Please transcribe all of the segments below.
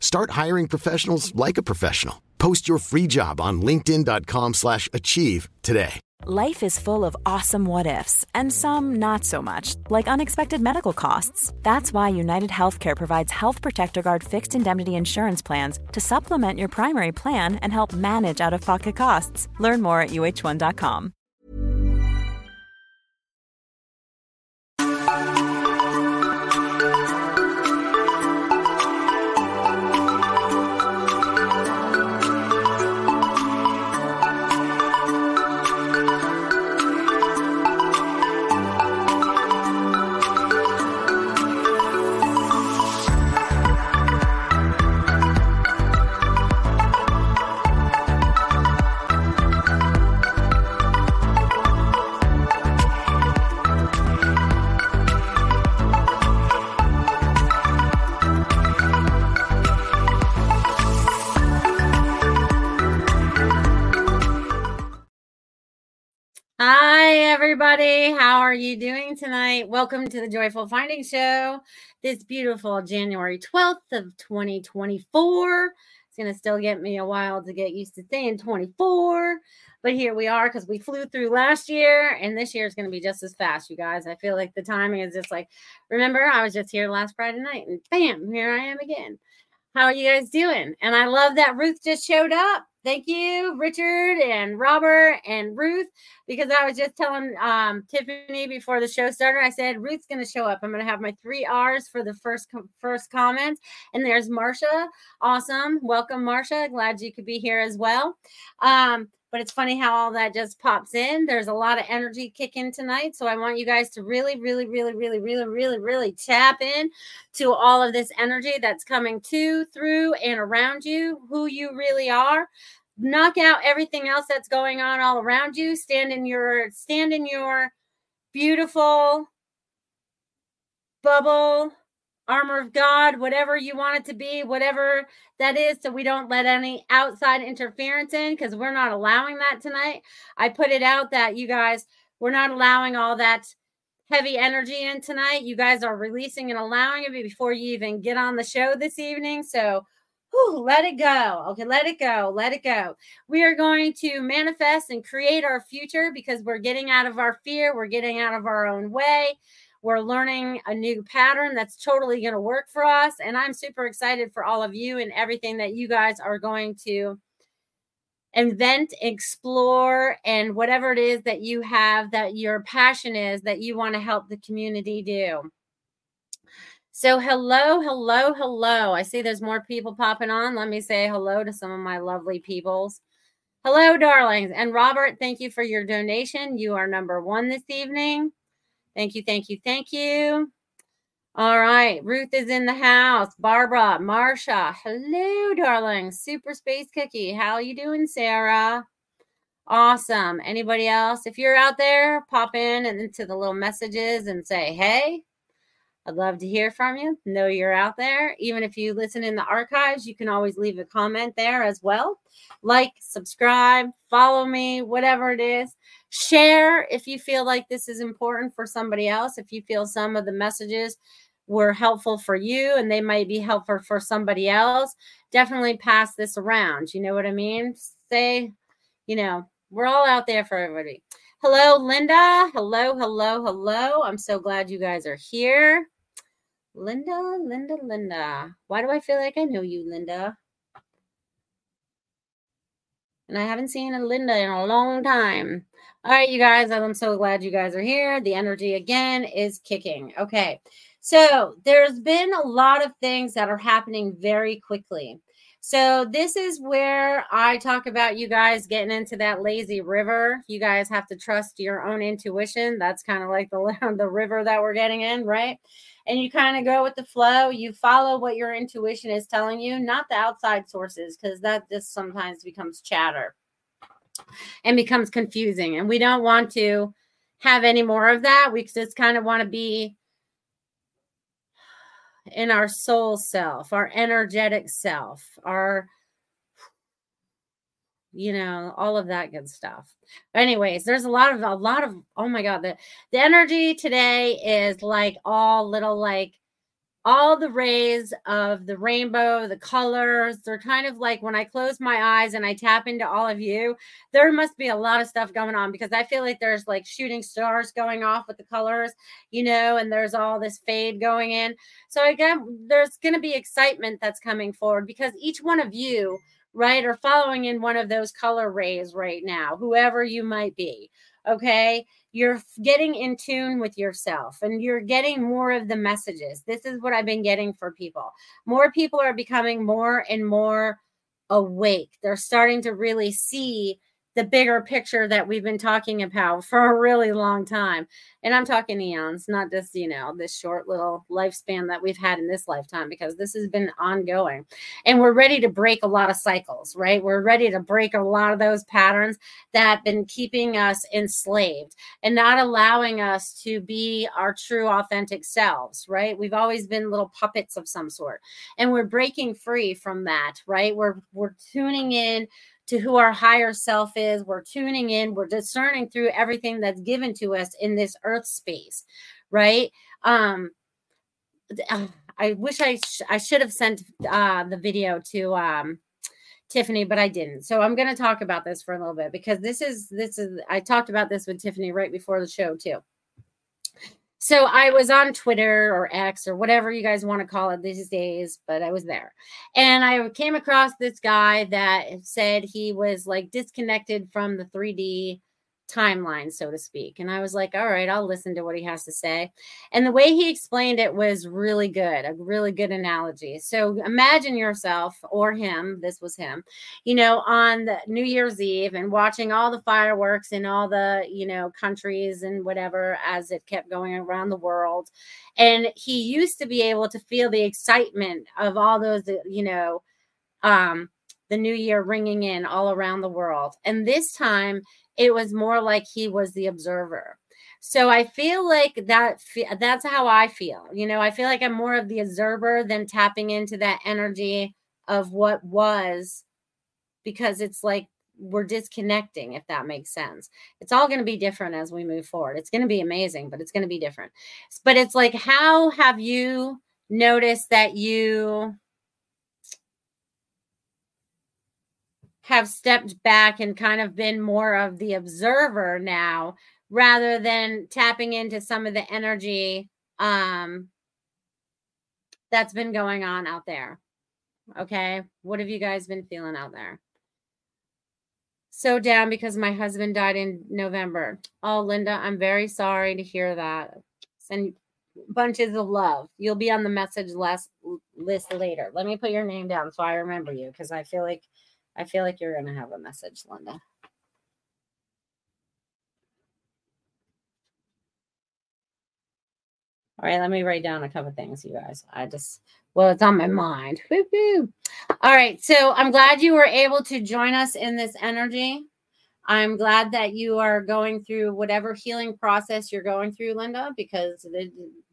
Start hiring professionals like a professional. Post your free job on linkedin.com/achieve slash achieve today. Life is full of awesome what ifs, and some not so much, like unexpected medical costs. That's why United Healthcare provides Health Protector Guard fixed indemnity insurance plans to supplement your primary plan and help manage out of pocket costs. Learn more at uh1.com. Hi, everybody. How are you doing tonight? Welcome to the Joyful Finding Show. This beautiful January 12th of 2024. It's going to still get me a while to get used to saying 24, but here we are because we flew through last year and this year is going to be just as fast, you guys. I feel like the timing is just like, remember, I was just here last Friday night and bam, here I am again. How are you guys doing? And I love that Ruth just showed up. Thank you, Richard and Robert and Ruth, because I was just telling um, Tiffany before the show started. I said Ruth's going to show up. I'm going to have my three R's for the first com- first comment. And there's Marcia. Awesome, welcome, Marcia. Glad you could be here as well. Um, but it's funny how all that just pops in. There's a lot of energy kicking tonight. So I want you guys to really, really, really, really, really, really, really tap in to all of this energy that's coming to, through, and around you, who you really are. Knock out everything else that's going on all around you. Stand in your stand in your beautiful bubble armor of God, whatever you want it to be, whatever that is, so we don't let any outside interference in because we're not allowing that tonight. I put it out that you guys, we're not allowing all that heavy energy in tonight. You guys are releasing and allowing it before you even get on the show this evening. So, whew, let it go. Okay, let it go. Let it go. We are going to manifest and create our future because we're getting out of our fear, we're getting out of our own way. We're learning a new pattern that's totally going to work for us. And I'm super excited for all of you and everything that you guys are going to invent, explore, and whatever it is that you have that your passion is that you want to help the community do. So, hello, hello, hello. I see there's more people popping on. Let me say hello to some of my lovely peoples. Hello, darlings. And Robert, thank you for your donation. You are number one this evening. Thank you, thank you, thank you. All right, Ruth is in the house. Barbara, Marcia, hello, darling. Super Space Cookie, how are you doing, Sarah? Awesome. Anybody else? If you're out there, pop in and into the little messages and say, hey, I'd love to hear from you. Know you're out there. Even if you listen in the archives, you can always leave a comment there as well. Like, subscribe, follow me, whatever it is. Share if you feel like this is important for somebody else. If you feel some of the messages were helpful for you and they might be helpful for somebody else, definitely pass this around. You know what I mean? Say, you know, we're all out there for everybody. Hello, Linda. Hello, hello, hello. I'm so glad you guys are here. Linda, Linda, Linda. Why do I feel like I know you, Linda? And I haven't seen a Linda in a long time. All right, you guys, I'm so glad you guys are here. The energy again is kicking. Okay. So there's been a lot of things that are happening very quickly. So this is where I talk about you guys getting into that lazy river. You guys have to trust your own intuition. That's kind of like the the river that we're getting in, right? And you kind of go with the flow. You follow what your intuition is telling you, not the outside sources, because that just sometimes becomes chatter and becomes confusing. And we don't want to have any more of that. We just kind of want to be in our soul self, our energetic self, our you know, all of that good stuff. Anyways, there's a lot of a lot of oh my god, the the energy today is like all little like all the rays of the rainbow, the colors. They're kind of like when I close my eyes and I tap into all of you, there must be a lot of stuff going on because I feel like there's like shooting stars going off with the colors, you know, and there's all this fade going in. So again, there's going to be excitement that's coming forward because each one of you, right, are following in one of those color rays right now, whoever you might be. Okay you're getting in tune with yourself and you're getting more of the messages. This is what I've been getting for people. More people are becoming more and more awake. They're starting to really see the bigger picture that we've been talking about for a really long time. And I'm talking eons, not just, you know, this short little lifespan that we've had in this lifetime, because this has been ongoing. And we're ready to break a lot of cycles, right? We're ready to break a lot of those patterns that have been keeping us enslaved and not allowing us to be our true, authentic selves, right? We've always been little puppets of some sort. And we're breaking free from that, right? We're we're tuning in to who our higher self is. We're tuning in, we're discerning through everything that's given to us in this earth space, right? Um, uh, I wish I sh- I should have sent uh, the video to um, Tiffany, but I didn't. So I'm going to talk about this for a little bit because this is this is I talked about this with Tiffany right before the show too. So I was on Twitter or X or whatever you guys want to call it these days, but I was there. And I came across this guy that said he was like disconnected from the 3D timeline, so to speak. And I was like, all right, I'll listen to what he has to say. And the way he explained it was really good, a really good analogy. So imagine yourself or him, this was him, you know, on the New Year's Eve and watching all the fireworks in all the, you know, countries and whatever as it kept going around the world. And he used to be able to feel the excitement of all those, you know, um, the new year ringing in all around the world. And this time it was more like he was the observer. So I feel like that that's how I feel. You know, I feel like I'm more of the observer than tapping into that energy of what was because it's like we're disconnecting if that makes sense. It's all going to be different as we move forward. It's going to be amazing, but it's going to be different. But it's like how have you noticed that you have stepped back and kind of been more of the observer now rather than tapping into some of the energy um, that's been going on out there. Okay. What have you guys been feeling out there? So down because my husband died in November. Oh, Linda, I'm very sorry to hear that. Send bunches of love. You'll be on the message list list later. Let me put your name down so I remember you because I feel like I feel like you're going to have a message, Linda. All right, let me write down a couple things, you guys. I just, well, it's on my mind. Woo-hoo. All right, so I'm glad you were able to join us in this energy. I'm glad that you are going through whatever healing process you're going through, Linda, because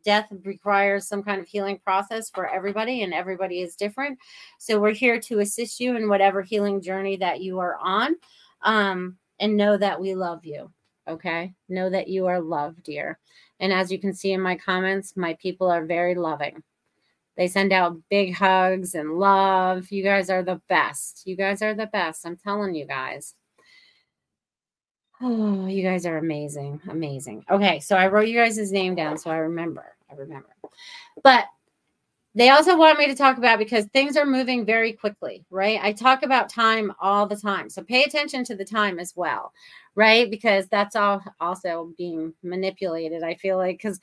death requires some kind of healing process for everybody, and everybody is different. So we're here to assist you in whatever healing journey that you are on. Um, and know that we love you. Okay. Know that you are loved, dear. And as you can see in my comments, my people are very loving. They send out big hugs and love. You guys are the best. You guys are the best. I'm telling you guys. Oh, you guys are amazing. Amazing. Okay, so I wrote you guys' name down so I remember. I remember. But they also want me to talk about because things are moving very quickly, right? I talk about time all the time. So pay attention to the time as well, right? Because that's all also being manipulated. I feel like because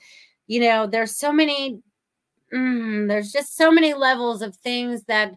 you know, there's so many mm, there's just so many levels of things that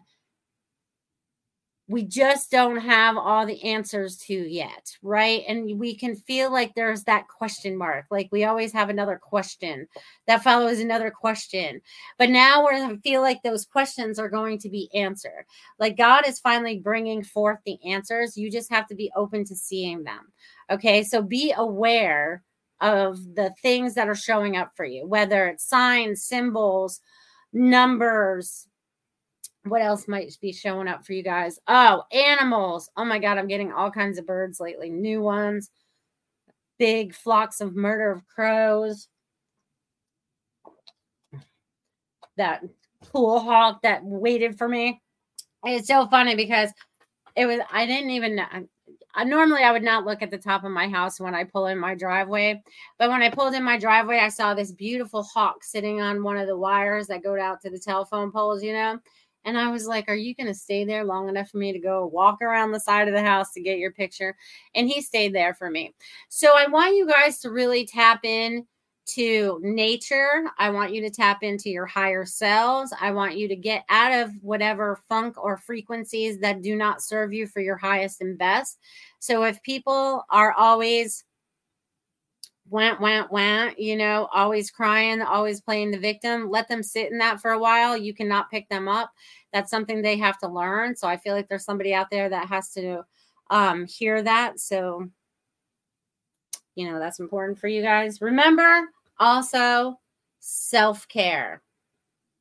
we just don't have all the answers to yet, right? And we can feel like there's that question mark, like we always have another question that follows another question. But now we feel like those questions are going to be answered. Like God is finally bringing forth the answers. You just have to be open to seeing them. Okay, so be aware of the things that are showing up for you, whether it's signs, symbols, numbers, what else might be showing up for you guys? Oh, animals. Oh my God, I'm getting all kinds of birds lately, new ones, big flocks of murder of crows. That cool hawk that waited for me. It's so funny because it was, I didn't even. I, normally I would not look at the top of my house when I pull in my driveway, but when I pulled in my driveway, I saw this beautiful hawk sitting on one of the wires that go out to the telephone poles, you know and I was like, Are you going to stay there long enough for me to go walk around the side of the house to get your picture? And he stayed there for me. So I want you guys to really tap in to nature. I want you to tap into your higher selves. I want you to get out of whatever funk or frequencies that do not serve you for your highest and best. So if people are always went, went, went, you know, always crying, always playing the victim. Let them sit in that for a while. You cannot pick them up. That's something they have to learn. So I feel like there's somebody out there that has to um, hear that. So, you know, that's important for you guys. Remember also self care.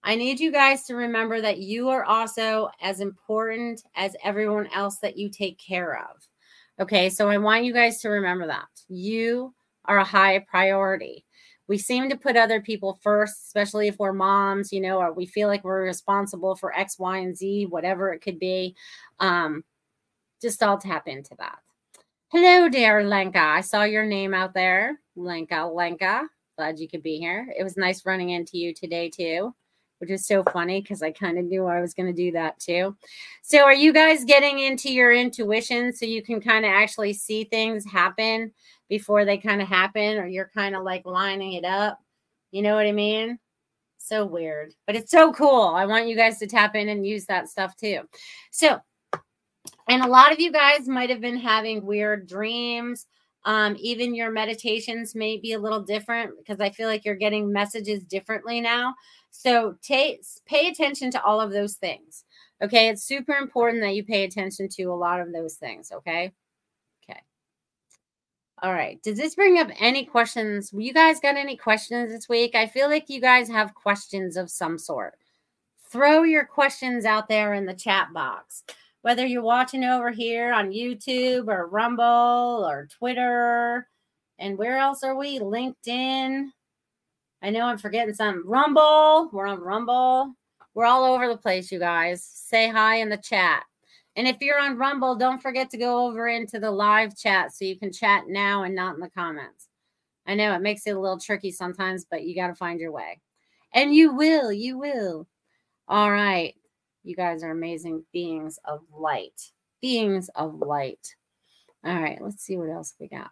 I need you guys to remember that you are also as important as everyone else that you take care of. Okay, so I want you guys to remember that. You are a high priority. We seem to put other people first, especially if we're moms, you know, or we feel like we're responsible for X, Y, and Z, whatever it could be. Um, just all tap into that. Hello, dear Lenka. I saw your name out there. Lenka, Lenka. Glad you could be here. It was nice running into you today, too which is so funny because I kind of knew I was going to do that too. So, are you guys getting into your intuition so you can kind of actually see things happen before they kind of happen, or you're kind of like lining it up? You know what I mean? So weird, but it's so cool. I want you guys to tap in and use that stuff too. So, and a lot of you guys might have been having weird dreams. Um, even your meditations may be a little different because I feel like you're getting messages differently now. So take pay attention to all of those things. Okay. It's super important that you pay attention to a lot of those things. Okay. Okay. All right. Does this bring up any questions? You guys got any questions this week? I feel like you guys have questions of some sort. Throw your questions out there in the chat box. Whether you're watching over here on YouTube or Rumble or Twitter, and where else are we? LinkedIn. I know I'm forgetting some. Rumble. We're on Rumble. We're all over the place, you guys. Say hi in the chat. And if you're on Rumble, don't forget to go over into the live chat so you can chat now and not in the comments. I know it makes it a little tricky sometimes, but you got to find your way. And you will, you will. All right. You guys are amazing beings of light. Beings of light. All right, let's see what else we got.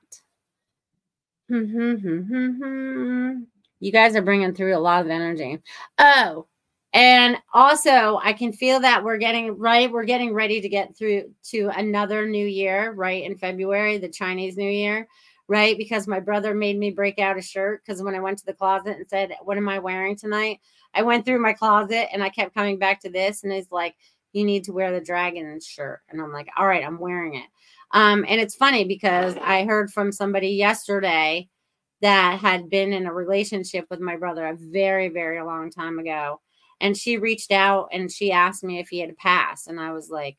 Hmm, hmm, hmm, You guys are bringing through a lot of energy. Oh, and also I can feel that we're getting right. We're getting ready to get through to another new year, right? In February, the Chinese New Year, right? Because my brother made me break out a shirt because when I went to the closet and said, What am I wearing tonight? I went through my closet and I kept coming back to this, and he's like, You need to wear the dragon shirt. And I'm like, All right, I'm wearing it. Um, and it's funny because I heard from somebody yesterday that had been in a relationship with my brother a very, very long time ago. And she reached out and she asked me if he had passed. And I was like,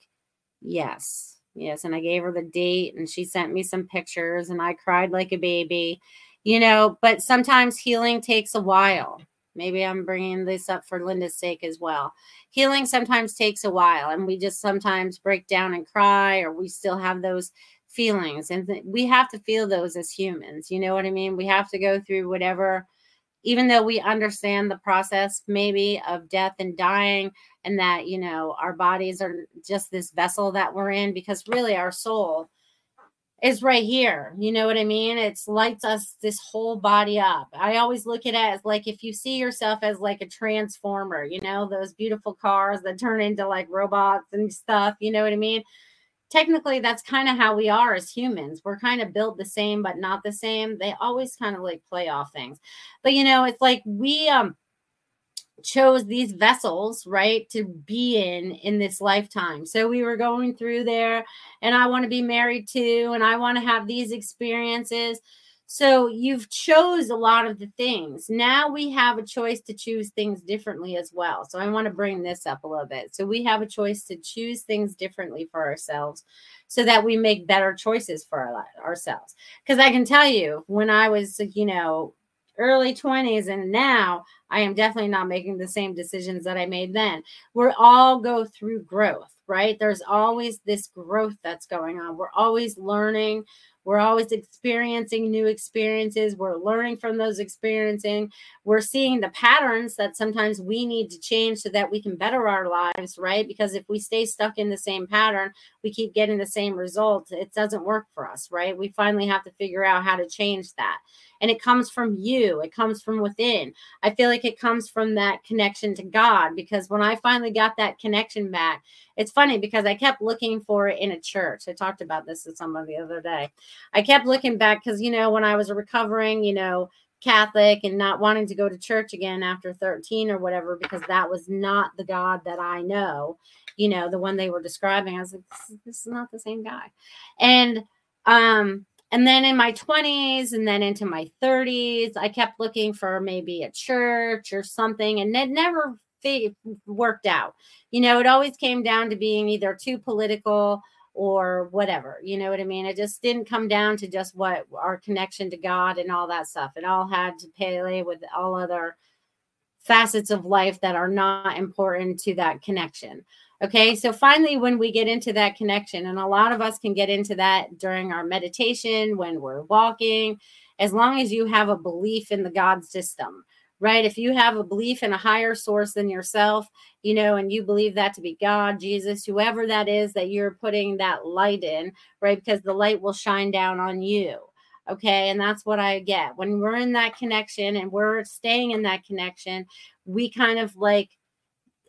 yes, yes. And I gave her the date and she sent me some pictures and I cried like a baby, you know. But sometimes healing takes a while. Maybe I'm bringing this up for Linda's sake as well. Healing sometimes takes a while and we just sometimes break down and cry or we still have those feelings and th- we have to feel those as humans you know what i mean? We have to go through whatever even though we understand the process maybe of death and dying and that you know our bodies are just this vessel that we're in because really our soul is right here you know what i mean? It's lights us this whole body up. I always look at it as like if you see yourself as like a transformer you know those beautiful cars that turn into like robots and stuff you know what i mean technically that's kind of how we are as humans. We're kind of built the same but not the same. They always kind of like play off things. But you know it's like we um chose these vessels right to be in in this lifetime. So we were going through there and i want to be married to and i want to have these experiences so you've chose a lot of the things. Now we have a choice to choose things differently as well. So I want to bring this up a little bit. So we have a choice to choose things differently for ourselves so that we make better choices for our, ourselves. Because I can tell you, when I was, you know, early 20s and now I am definitely not making the same decisions that I made then. We're all go through growth, right? There's always this growth that's going on. We're always learning. We're always experiencing new experiences. We're learning from those experiencing. We're seeing the patterns that sometimes we need to change so that we can better our lives, right? Because if we stay stuck in the same pattern, we keep getting the same results. It doesn't work for us, right? We finally have to figure out how to change that. And it comes from you, it comes from within. I feel like it comes from that connection to God because when I finally got that connection back, it's funny because I kept looking for it in a church. I talked about this with someone the other day. I kept looking back because, you know, when I was recovering, you know, Catholic and not wanting to go to church again after 13 or whatever, because that was not the God that I know, you know, the one they were describing. I was like, this, this is not the same guy. And, um, and then in my 20s and then into my 30s, I kept looking for maybe a church or something, and it never worked out. You know, it always came down to being either too political or whatever. You know what I mean? It just didn't come down to just what our connection to God and all that stuff. It all had to pay with all other facets of life that are not important to that connection. Okay, so finally, when we get into that connection, and a lot of us can get into that during our meditation, when we're walking, as long as you have a belief in the God system, right? If you have a belief in a higher source than yourself, you know, and you believe that to be God, Jesus, whoever that is that you're putting that light in, right? Because the light will shine down on you. Okay. And that's what I get. When we're in that connection and we're staying in that connection, we kind of like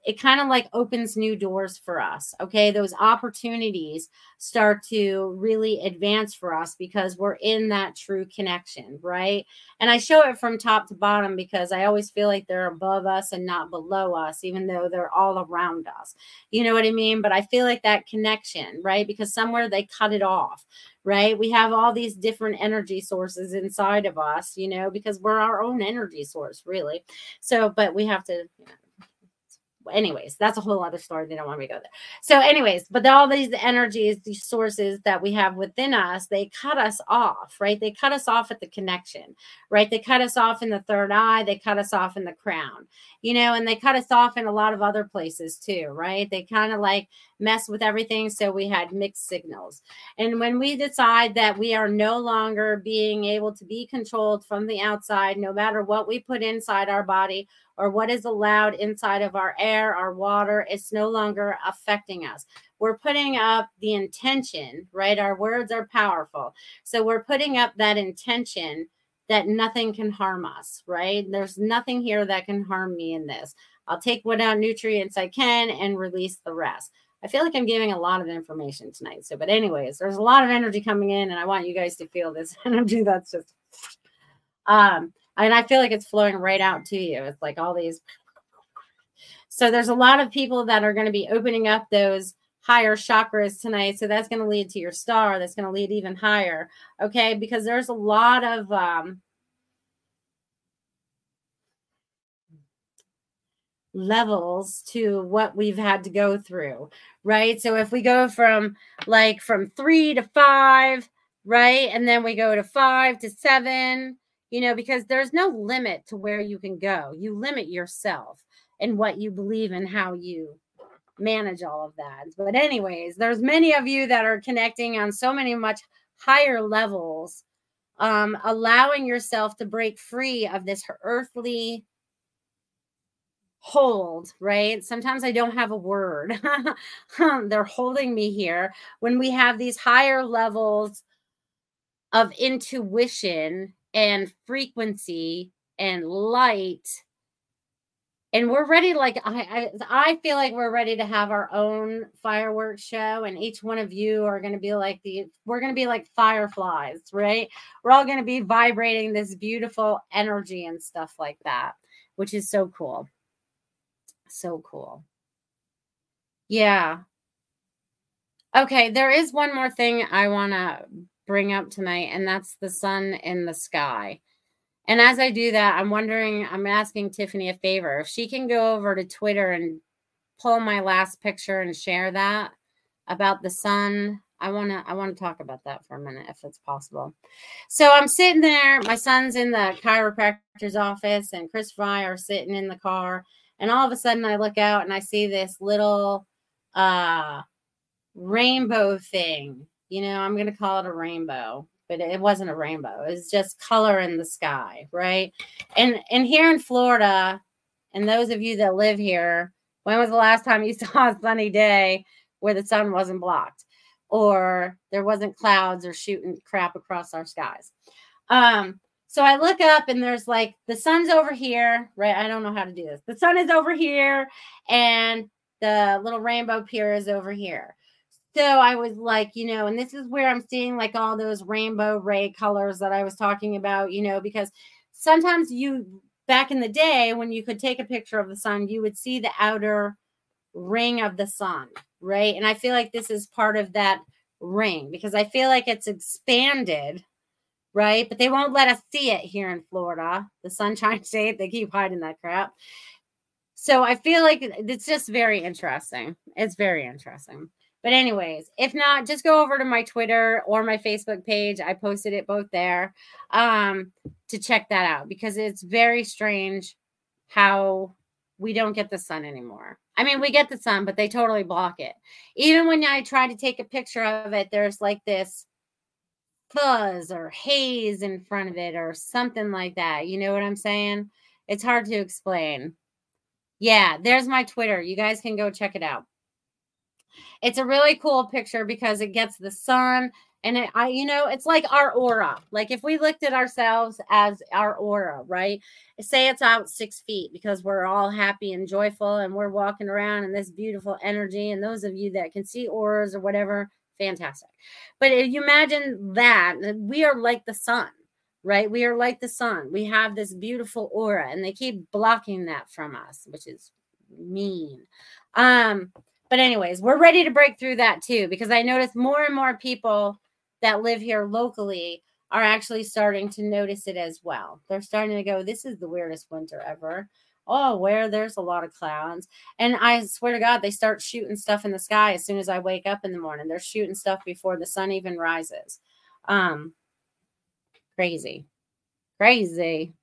it kind of like opens new doors for us. Okay. Those opportunities start to really advance for us because we're in that true connection. Right. And I show it from top to bottom because I always feel like they're above us and not below us, even though they're all around us. You know what I mean? But I feel like that connection, right? Because somewhere they cut it off right? We have all these different energy sources inside of us, you know, because we're our own energy source, really. So, but we have to, you know, anyways, that's a whole other story. They don't want me to go there. So, anyways, but all these energies, these sources that we have within us, they cut us off, right? They cut us off at the connection, right? They cut us off in the third eye, they cut us off in the crown, you know, and they cut us off in a lot of other places too, right? They kind of like mess with everything. So we had mixed signals. And when we decide that we are no longer being able to be controlled from the outside, no matter what we put inside our body, or what is allowed inside of our air, our water, it's no longer affecting us. We're putting up the intention, right? Our words are powerful. So we're putting up that intention that nothing can harm us, right? There's nothing here that can harm me in this. I'll take what out nutrients I can and release the rest. I feel like I'm giving a lot of information tonight. So, but anyways, there's a lot of energy coming in, and I want you guys to feel this energy that's just um and I feel like it's flowing right out to you. It's like all these. So there's a lot of people that are going to be opening up those higher chakras tonight. So that's going to lead to your star. That's going to lead even higher. Okay. Because there's a lot of, um, levels to what we've had to go through, right? So if we go from like from three to five, right? And then we go to five to seven, you know, because there's no limit to where you can go. You limit yourself and what you believe and how you manage all of that. But anyways, there's many of you that are connecting on so many much higher levels um, allowing yourself to break free of this earthly hold, right? Sometimes I don't have a word. Um, they're holding me here. When we have these higher levels of intuition and frequency and light, and we're ready like I, I i feel like we're ready to have our own fireworks show and each one of you are going to be like the we're going to be like fireflies right we're all going to be vibrating this beautiful energy and stuff like that which is so cool so cool yeah okay there is one more thing i want to bring up tonight and that's the sun in the sky and as I do that, I'm wondering, I'm asking Tiffany a favor. If she can go over to Twitter and pull my last picture and share that about the sun. I want to I want to talk about that for a minute if it's possible. So I'm sitting there, my son's in the chiropractor's office and Chris Fry are sitting in the car and all of a sudden I look out and I see this little uh rainbow thing. You know, I'm to call it a rainbow but it wasn't a rainbow. It was just color in the sky, right? And and here in Florida, and those of you that live here, when was the last time you saw a sunny day where the sun wasn't blocked or there wasn't clouds or shooting crap across our skies? Um, so I look up and there's like the sun's over here, right? I don't know how to do this. The sun is over here and the little rainbow pier is over here. So I was like, you know, and this is where I'm seeing like all those rainbow ray colors that I was talking about, you know, because sometimes you back in the day when you could take a picture of the sun, you would see the outer ring of the sun, right? And I feel like this is part of that ring because I feel like it's expanded, right? But they won't let us see it here in Florida, the Sunshine State. They keep hiding that crap. So I feel like it's just very interesting. It's very interesting. But, anyways, if not, just go over to my Twitter or my Facebook page. I posted it both there um, to check that out because it's very strange how we don't get the sun anymore. I mean, we get the sun, but they totally block it. Even when I try to take a picture of it, there's like this fuzz or haze in front of it or something like that. You know what I'm saying? It's hard to explain. Yeah, there's my Twitter. You guys can go check it out. It's a really cool picture because it gets the sun and it, I, you know, it's like our aura. Like if we looked at ourselves as our aura, right? Say it's out six feet because we're all happy and joyful and we're walking around in this beautiful energy. And those of you that can see auras or whatever, fantastic. But if you imagine that we are like the sun, right? We are like the sun. We have this beautiful aura and they keep blocking that from us, which is mean. Um, but, anyways, we're ready to break through that too, because I notice more and more people that live here locally are actually starting to notice it as well. They're starting to go, This is the weirdest winter ever. Oh, where there's a lot of clouds. And I swear to God, they start shooting stuff in the sky as soon as I wake up in the morning. They're shooting stuff before the sun even rises. Um, crazy. Crazy.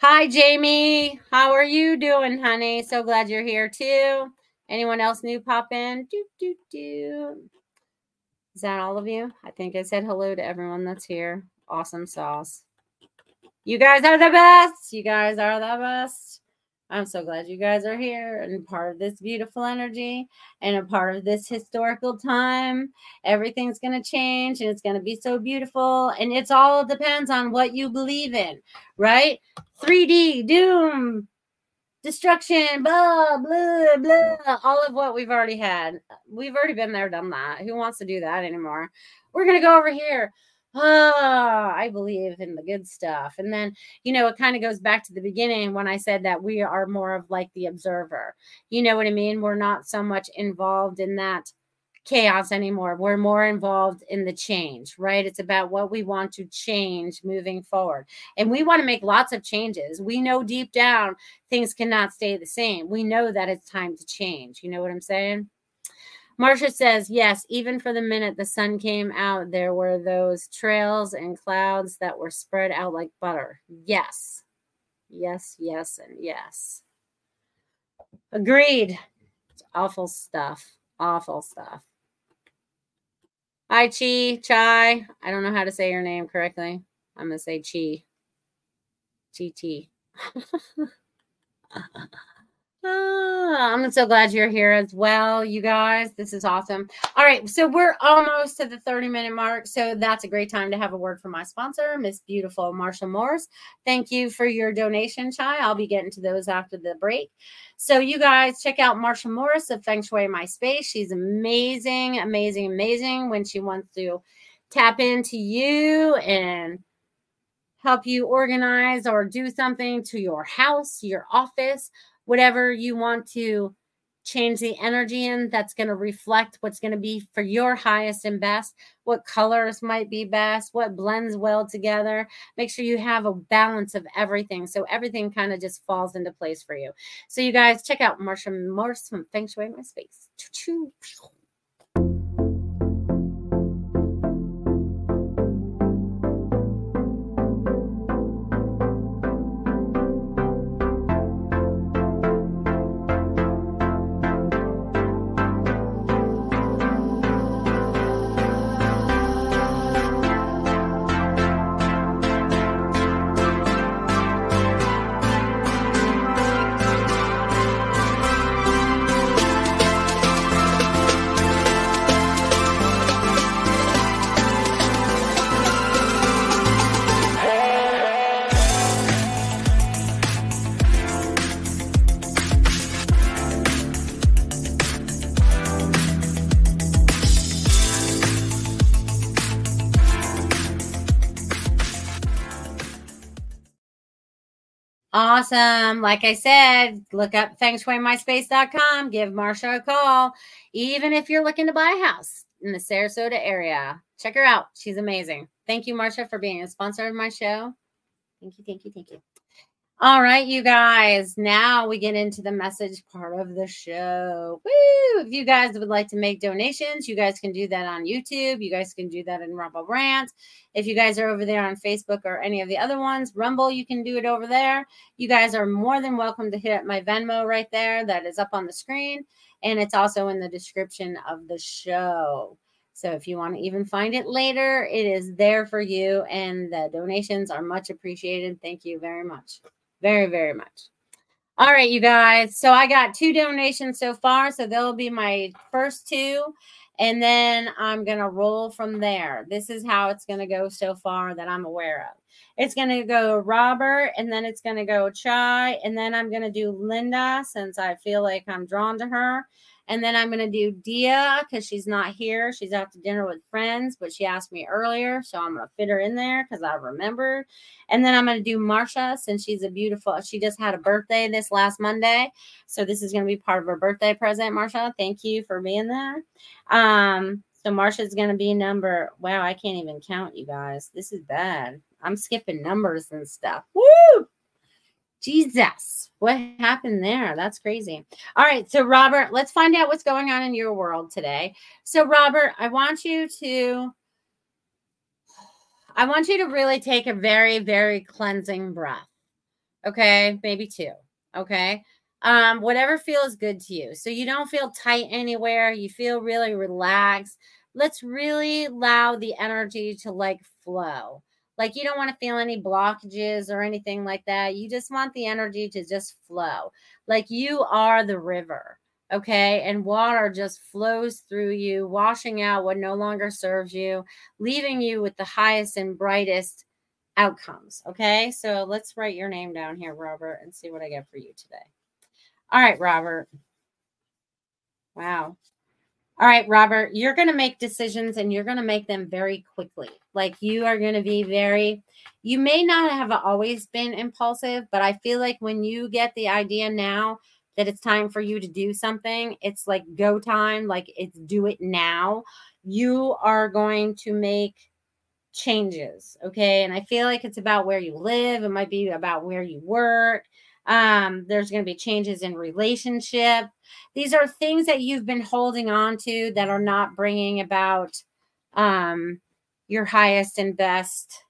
Hi, Jamie. How are you doing, honey? So glad you're here too. Anyone else new pop in? Do, do, do. Is that all of you? I think I said hello to everyone that's here. Awesome sauce. You guys are the best. You guys are the best. I'm so glad you guys are here and part of this beautiful energy and a part of this historical time. Everything's going to change and it's going to be so beautiful. And it's all depends on what you believe in, right? 3D, doom, destruction, blah, blah, blah, all of what we've already had. We've already been there, done that. Who wants to do that anymore? We're going to go over here. Ah, I believe in the good stuff. And then, you know, it kind of goes back to the beginning when I said that we are more of like the observer. You know what I mean? We're not so much involved in that chaos anymore. We're more involved in the change, right? It's about what we want to change moving forward. And we want to make lots of changes. We know deep down things cannot stay the same. We know that it's time to change. You know what I'm saying? Marcia says, yes, even for the minute the sun came out, there were those trails and clouds that were spread out like butter. Yes. Yes, yes, and yes. Agreed. It's awful stuff. Awful stuff. Hi, Chi, Chai. I don't know how to say your name correctly. I'm going to say chi. GT. Ah, I'm so glad you're here as well, you guys. This is awesome. All right, so we're almost to the 30 minute mark. So that's a great time to have a word from my sponsor, Miss Beautiful Marcia Morse. Thank you for your donation, Chai. I'll be getting to those after the break. So you guys check out Marcia Morse of Feng Shui My Space. She's amazing, amazing, amazing when she wants to tap into you and help you organize or do something to your house, your office, whatever you want to change the energy in that's going to reflect what's going to be for your highest and best what colors might be best what blends well together. Make sure you have a balance of everything so everything kind of just falls into place for you. So you guys check out Marcia Morse from feng shui my space. Choo-choo. Awesome. Like I said, look up fengshuimyspace.com. Give Marcia a call. Even if you're looking to buy a house in the Sarasota area, check her out. She's amazing. Thank you, Marcia, for being a sponsor of my show. Thank you, thank you, thank you. All right, you guys. Now we get into the message part of the show. Woo! If you guys would like to make donations, you guys can do that on YouTube. You guys can do that in Rumble Rants. If you guys are over there on Facebook or any of the other ones, Rumble, you can do it over there. You guys are more than welcome to hit up my Venmo right there. That is up on the screen. And it's also in the description of the show. So if you want to even find it later, it is there for you. And the donations are much appreciated. Thank you very much. Very, very much. All right, you guys. So I got two donations so far. So they'll be my first two. And then I'm going to roll from there. This is how it's going to go so far that I'm aware of. It's going to go Robert, and then it's going to go Chai, and then I'm going to do Linda since I feel like I'm drawn to her. And then I'm going to do Dia because she's not here. She's out to dinner with friends, but she asked me earlier. So I'm going to fit her in there because I remembered. And then I'm going to do Marcia since she's a beautiful, she just had a birthday this last Monday. So this is going to be part of her birthday present, Marcia. Thank you for being there. Um, so Marcia's going to be number, wow, I can't even count, you guys. This is bad. I'm skipping numbers and stuff. Woo! Jesus, what happened there? That's crazy. All right. So, Robert, let's find out what's going on in your world today. So, Robert, I want you to. I want you to really take a very, very cleansing breath. Okay. Maybe two. Okay. Um, whatever feels good to you. So you don't feel tight anywhere. You feel really relaxed. Let's really allow the energy to like flow. Like you don't want to feel any blockages or anything like that. You just want the energy to just flow. Like you are the river. Okay. And water just flows through you, washing out what no longer serves you, leaving you with the highest and brightest outcomes. Okay. So let's write your name down here, Robert, and see what I get for you today. All right, Robert. Wow. All right, Robert, you're going to make decisions and you're going to make them very quickly. Like you are going to be very, you may not have always been impulsive, but I feel like when you get the idea now that it's time for you to do something, it's like go time, like it's do it now. You are going to make changes. Okay. And I feel like it's about where you live, it might be about where you work um, there's going to be changes in relationship. These are things that you've been holding on to that are not bringing about um, your highest and best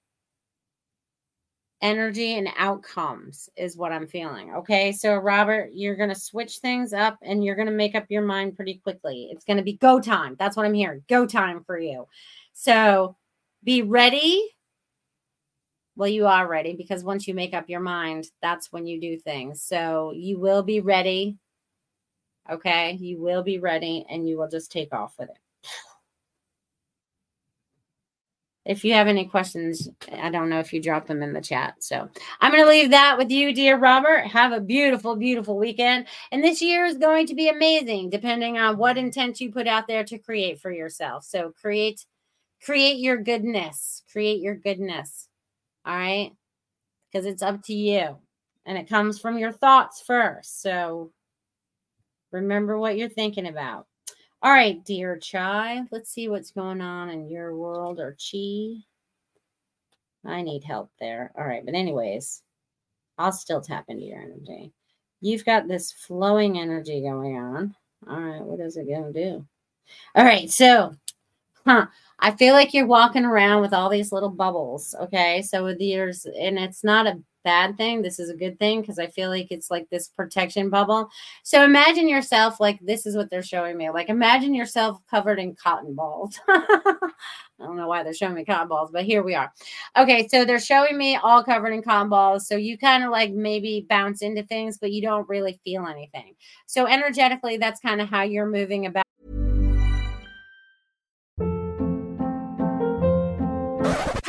energy and outcomes is what I'm feeling. Okay. So, Robert, you're going to switch things up and you're going to make up your mind pretty quickly. It's going to be go time. That's what I'm hearing. Go time for you. So, be ready Well, you are ready because once you make up your mind, that's when you do things. So you will be ready. Okay. You will be ready and you will just take off with it. If you have any questions, I don't know if you dropped them in the chat. So I'm going to leave that with you, dear Robert. Have a beautiful, beautiful weekend. And this year is going to be amazing, depending on what intent you put out there to create for yourself. So create, create your goodness, create your goodness. All right. Because it's up to you and it comes from your thoughts first. So remember what you're thinking about. All right, dear Chai, let's see what's going on in your world or Chi. I need help there. All right, but anyways, I'll still tap into your energy. You've got this flowing energy going on. All right, what is it going to do? All right, so, huh, I feel like you're walking around with all these little bubbles. Okay, so yours, and it's not a bad thing. This is a good thing because I feel like it's like this protection bubble. So imagine yourself like this is what they're showing me. Like imagine yourself covered in cotton balls. I don't know why they're showing me cotton balls, but here we are. Okay, so they're showing me all covered in cotton balls. So you kind of like maybe bounce into things, but you don't really feel anything. So energetically, that's kind of how you're moving about.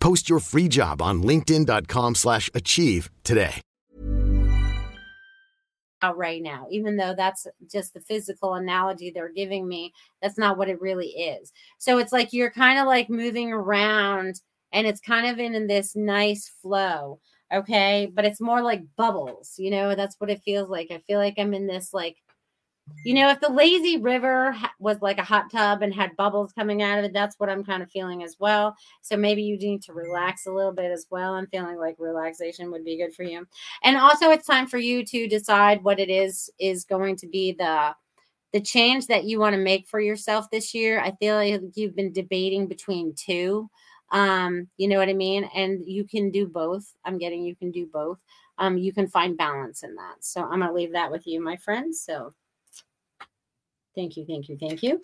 Post your free job on linkedin.com slash achieve today. right now, even though that's just the physical analogy they're giving me. That's not what it really is. So it's like you're kind of like moving around and it's kind of in, in this nice flow. Okay. But it's more like bubbles, you know, that's what it feels like. I feel like I'm in this like you know, if the lazy river was like a hot tub and had bubbles coming out of it, that's what I'm kind of feeling as well. So maybe you need to relax a little bit as well. I'm feeling like relaxation would be good for you. And also it's time for you to decide what it is is going to be the the change that you want to make for yourself this year. I feel like you've been debating between two. Um, you know what I mean? And you can do both. I'm getting you can do both. Um, you can find balance in that. So I'm gonna leave that with you, my friends. So Thank you, thank you, thank you.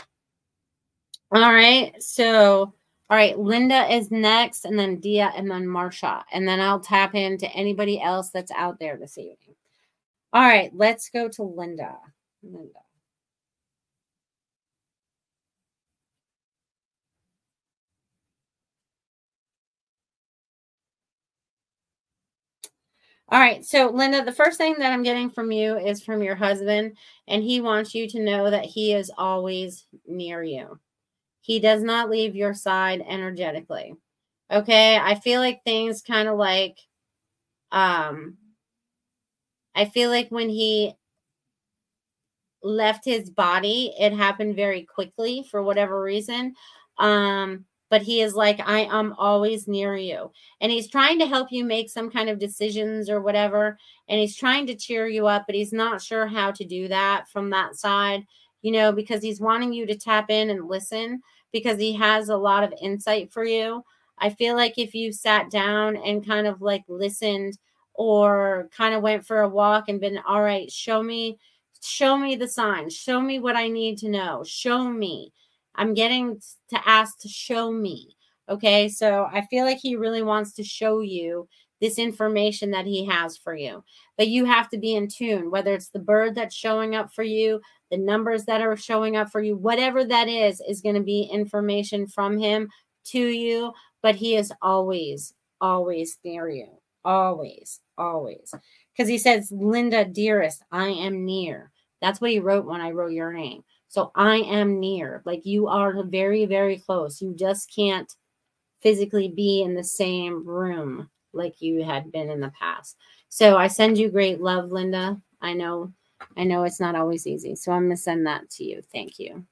All right. So, all right, Linda is next, and then Dia, and then Marcia. And then I'll tap into anybody else that's out there this evening. All right, let's go to Linda. Linda. All right. So, Linda, the first thing that I'm getting from you is from your husband, and he wants you to know that he is always near you. He does not leave your side energetically. Okay. I feel like things kind of like, um, I feel like when he left his body, it happened very quickly for whatever reason. Um, but he is like, I am always near you. And he's trying to help you make some kind of decisions or whatever. And he's trying to cheer you up, but he's not sure how to do that from that side, you know, because he's wanting you to tap in and listen because he has a lot of insight for you. I feel like if you sat down and kind of like listened or kind of went for a walk and been, all right, show me, show me the signs, show me what I need to know, show me I'm getting to ask to show me. Okay. So I feel like he really wants to show you this information that he has for you. But you have to be in tune, whether it's the bird that's showing up for you, the numbers that are showing up for you, whatever that is, is going to be information from him to you. But he is always, always near you. Always, always. Because he says, Linda, dearest, I am near. That's what he wrote when I wrote your name. So I am near. Like you are very, very close. You just can't physically be in the same room like you had been in the past. So I send you great love, Linda. I know, I know it's not always easy. So I'm gonna send that to you. Thank you.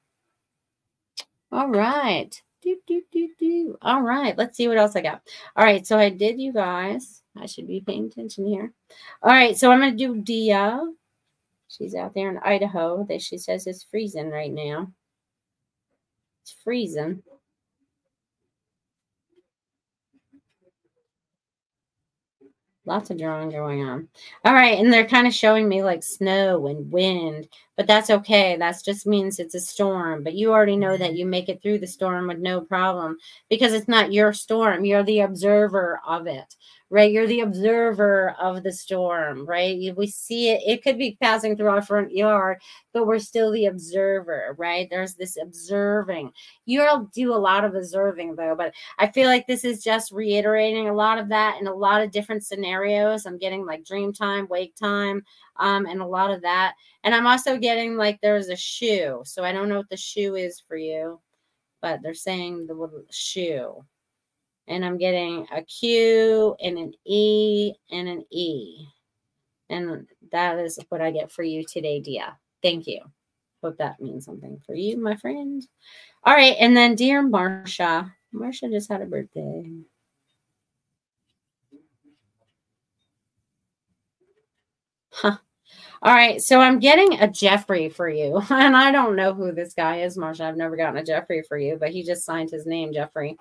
All right. Do, do, do, do. All right. Let's see what else I got. All right. So I did you guys. I should be paying attention here. All right. So I'm going to do Dia. She's out there in Idaho. That she says it's freezing right now. It's freezing. Lots of drawing going on. All right. And they're kind of showing me like snow and wind, but that's okay. That just means it's a storm. But you already know that mm-hmm. you make it through the storm with no problem because it's not your storm. You're the observer of it right? You're the observer of the storm, right? We see it, it could be passing through our front yard, but we're still the observer, right? There's this observing. You'll do a lot of observing though, but I feel like this is just reiterating a lot of that in a lot of different scenarios. I'm getting like dream time, wake time, um, and a lot of that. And I'm also getting like there's a shoe. So I don't know what the shoe is for you, but they're saying the shoe and I'm getting a Q and an E and an E. And that is what I get for you today, Dia. Thank you. Hope that means something for you, my friend. All right. And then, dear Marcia, Marcia just had a birthday. Huh. All right, so I'm getting a Jeffrey for you. And I don't know who this guy is, Marcia. I've never gotten a Jeffrey for you, but he just signed his name, Jeffrey.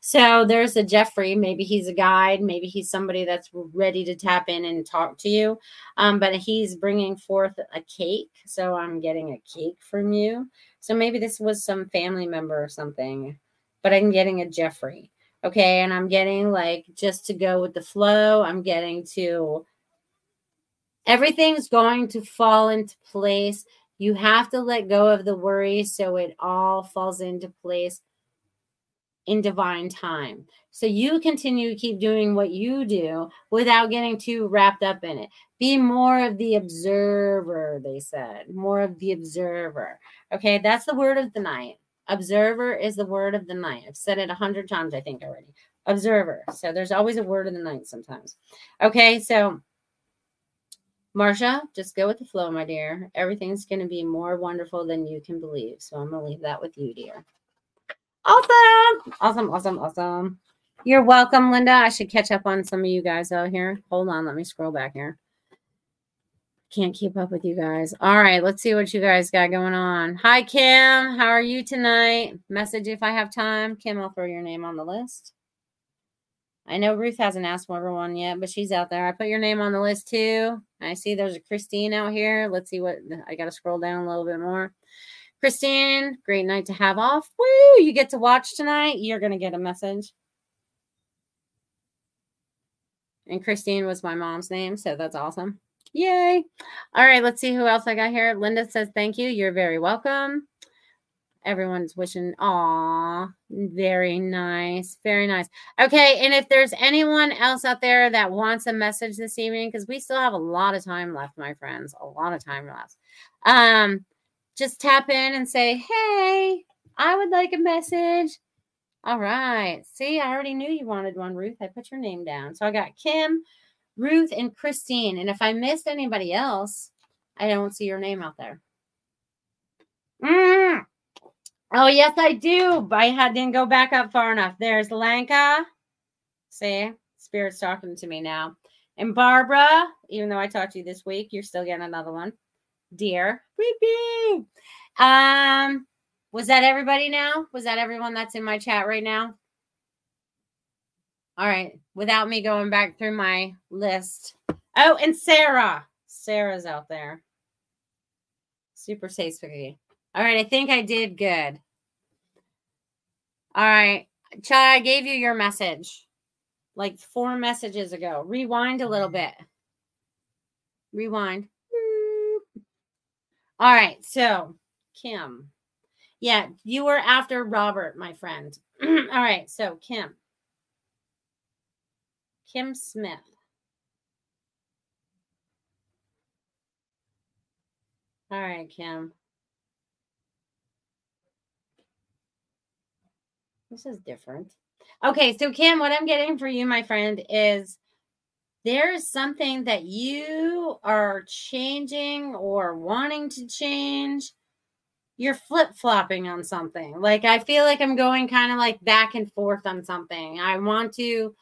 So there's a Jeffrey. Maybe he's a guide. Maybe he's somebody that's ready to tap in and talk to you. Um, but he's bringing forth a cake. So I'm getting a cake from you. So maybe this was some family member or something, but I'm getting a Jeffrey. Okay. And I'm getting like just to go with the flow, I'm getting to everything's going to fall into place. You have to let go of the worry so it all falls into place in divine time. So you continue to keep doing what you do without getting too wrapped up in it. Be more of the observer, they said. More of the observer. Okay, that's the word of the night. Observer is the word of the night. I've said it a hundred times, I think, already. Observer. So there's always a word of the night sometimes. Okay, so Marcia, just go with the flow, my dear. Everything's going to be more wonderful than you can believe. So I'm going to leave that with you, dear. Awesome. Awesome. Awesome. Awesome. You're welcome, Linda. I should catch up on some of you guys out here. Hold on. Let me scroll back here. Can't keep up with you guys. All right. Let's see what you guys got going on. Hi, Kim. How are you tonight? Message if I have time. Kim, I'll throw your name on the list. I know Ruth hasn't asked for everyone yet, but she's out there. I put your name on the list too. I see there's a Christine out here. Let's see what I got to scroll down a little bit more. Christine, great night to have off. Woo! You get to watch tonight. You're going to get a message. And Christine was my mom's name, so that's awesome. Yay. All right, let's see who else I got here. Linda says, Thank you. You're very welcome. Everyone's wishing, aw, very nice, very nice. Okay, and if there's anyone else out there that wants a message this evening, because we still have a lot of time left, my friends, a lot of time left. Um, just tap in and say, hey, I would like a message. All right. See, I already knew you wanted one, Ruth. I put your name down. So I got Kim, Ruth, and Christine. And if I missed anybody else, I don't see your name out there. Mm. Oh, yes, I do. I had didn't go back up far enough. There's Lenka. See, Spirit's talking to me now. And Barbara, even though I talked to you this week, you're still getting another one. Dear. Um, was that everybody now? Was that everyone that's in my chat right now? All right. Without me going back through my list. Oh, and Sarah. Sarah's out there. Super safe spaghetti. All right, I think I did good. All right, Chad, I gave you your message like four messages ago. Rewind a little bit. Rewind. All right, so Kim. Yeah, you were after Robert, my friend. All right, so Kim. Kim Smith. All right, Kim. This is different. Okay, so Kim, what I'm getting for you, my friend, is there's something that you are changing or wanting to change. You're flip flopping on something. Like, I feel like I'm going kind of like back and forth on something. I want to,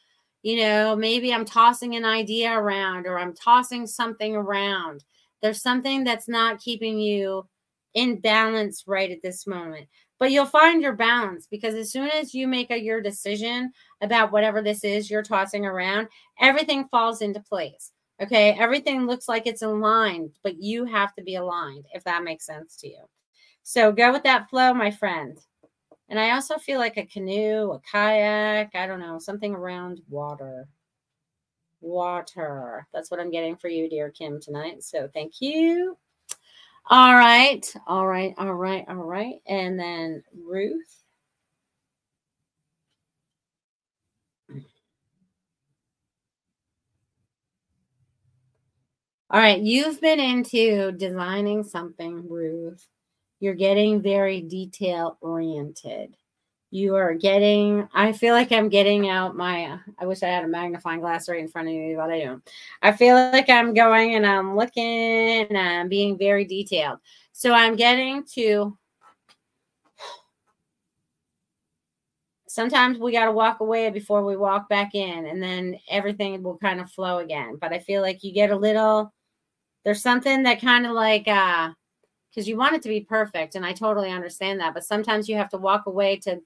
you know, maybe I'm tossing an idea around or I'm tossing something around. There's something that's not keeping you in balance right at this moment but you'll find your balance because as soon as you make a your decision about whatever this is you're tossing around everything falls into place okay? Everything looks like it's aligned but you have to be aligned if that makes sense to you. So go with that flow my friend. And i also feel like a canoe a kayak i don't know something around water. Water. That's what i'm getting for you dear kim tonight so thank you all right. All right. All right. All right. And then Ruth. All right. You've been into designing something, Ruth. You're getting very detail oriented you are getting i feel like i'm getting out my i wish i had a magnifying glass right in front of me but i don't. I feel like i'm going and i'm looking and i'm being very detailed. So i'm getting to sometimes we got to walk away before we walk back in and then everything will kind of flow again. But i feel like you get a little there's something that kind of like uh because you want it to be perfect and i totally understand that but sometimes you have to walk away to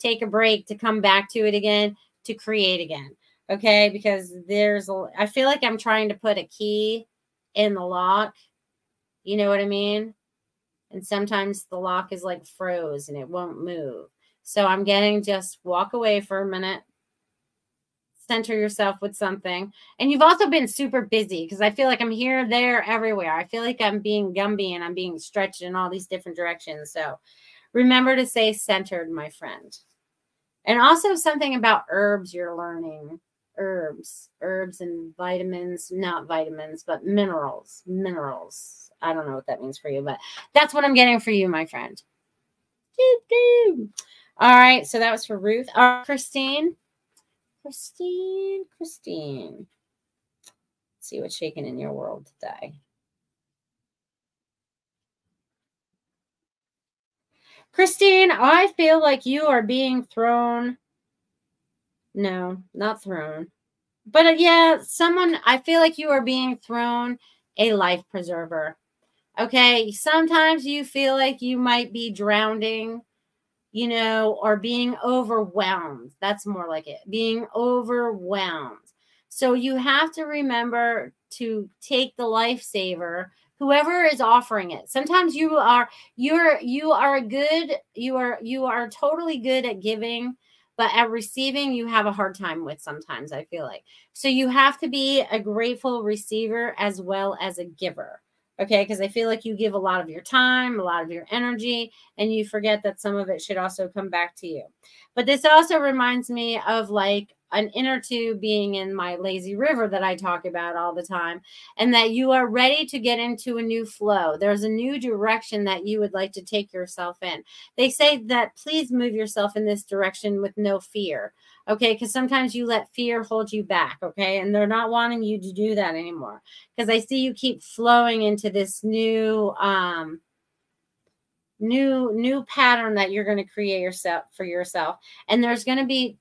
take a break to come back to it again to create again okay? Because there's a i feel like i'm trying to put a key in the lock you know what i mean? And sometimes the lock is like froze and it won't move. So i'm getting just walk away for a minute center yourself with something. And you've also been super busy because i feel like i'm here there everywhere. I feel like i'm being gumby and i'm being stretched in all these different directions. So remember to stay centered my friend and also something about herbs you're learning. Herbs herbs and vitamins not vitamins but minerals minerals. I don't know what that means for you but that's what i'm getting for you my friend. All right so that was for ruth. Uh, christine? Christine christine. Let's see what's shaking in your world today Christine, I feel like you are being thrown. No, not thrown. But uh, yeah, someone, I feel like you are being thrown a life preserver. Okay. Sometimes you feel like you might be drowning, you know, or being overwhelmed. That's more like it being overwhelmed. So you have to remember to take the lifesaver whoever is offering it. Sometimes you are you're you are good you are you are totally good at giving but at receiving you have a hard time with sometimes i feel like. So you have to be a grateful receiver as well as a giver okay? Because i feel like you give a lot of your time a lot of your energy and you forget that some of it should also come back to you. But this also reminds me of like an inner tube being in my lazy river that I talk about all the time, and that you are ready to get into a new flow. There's a new direction that you would like to take yourself in. They say that please move yourself in this direction with no fear. Okay, because sometimes you let fear hold you back. Okay, and they're not wanting you to do that anymore because I see you keep flowing into this new, um, new new pattern that you're going to create yourself for yourself and there's going to be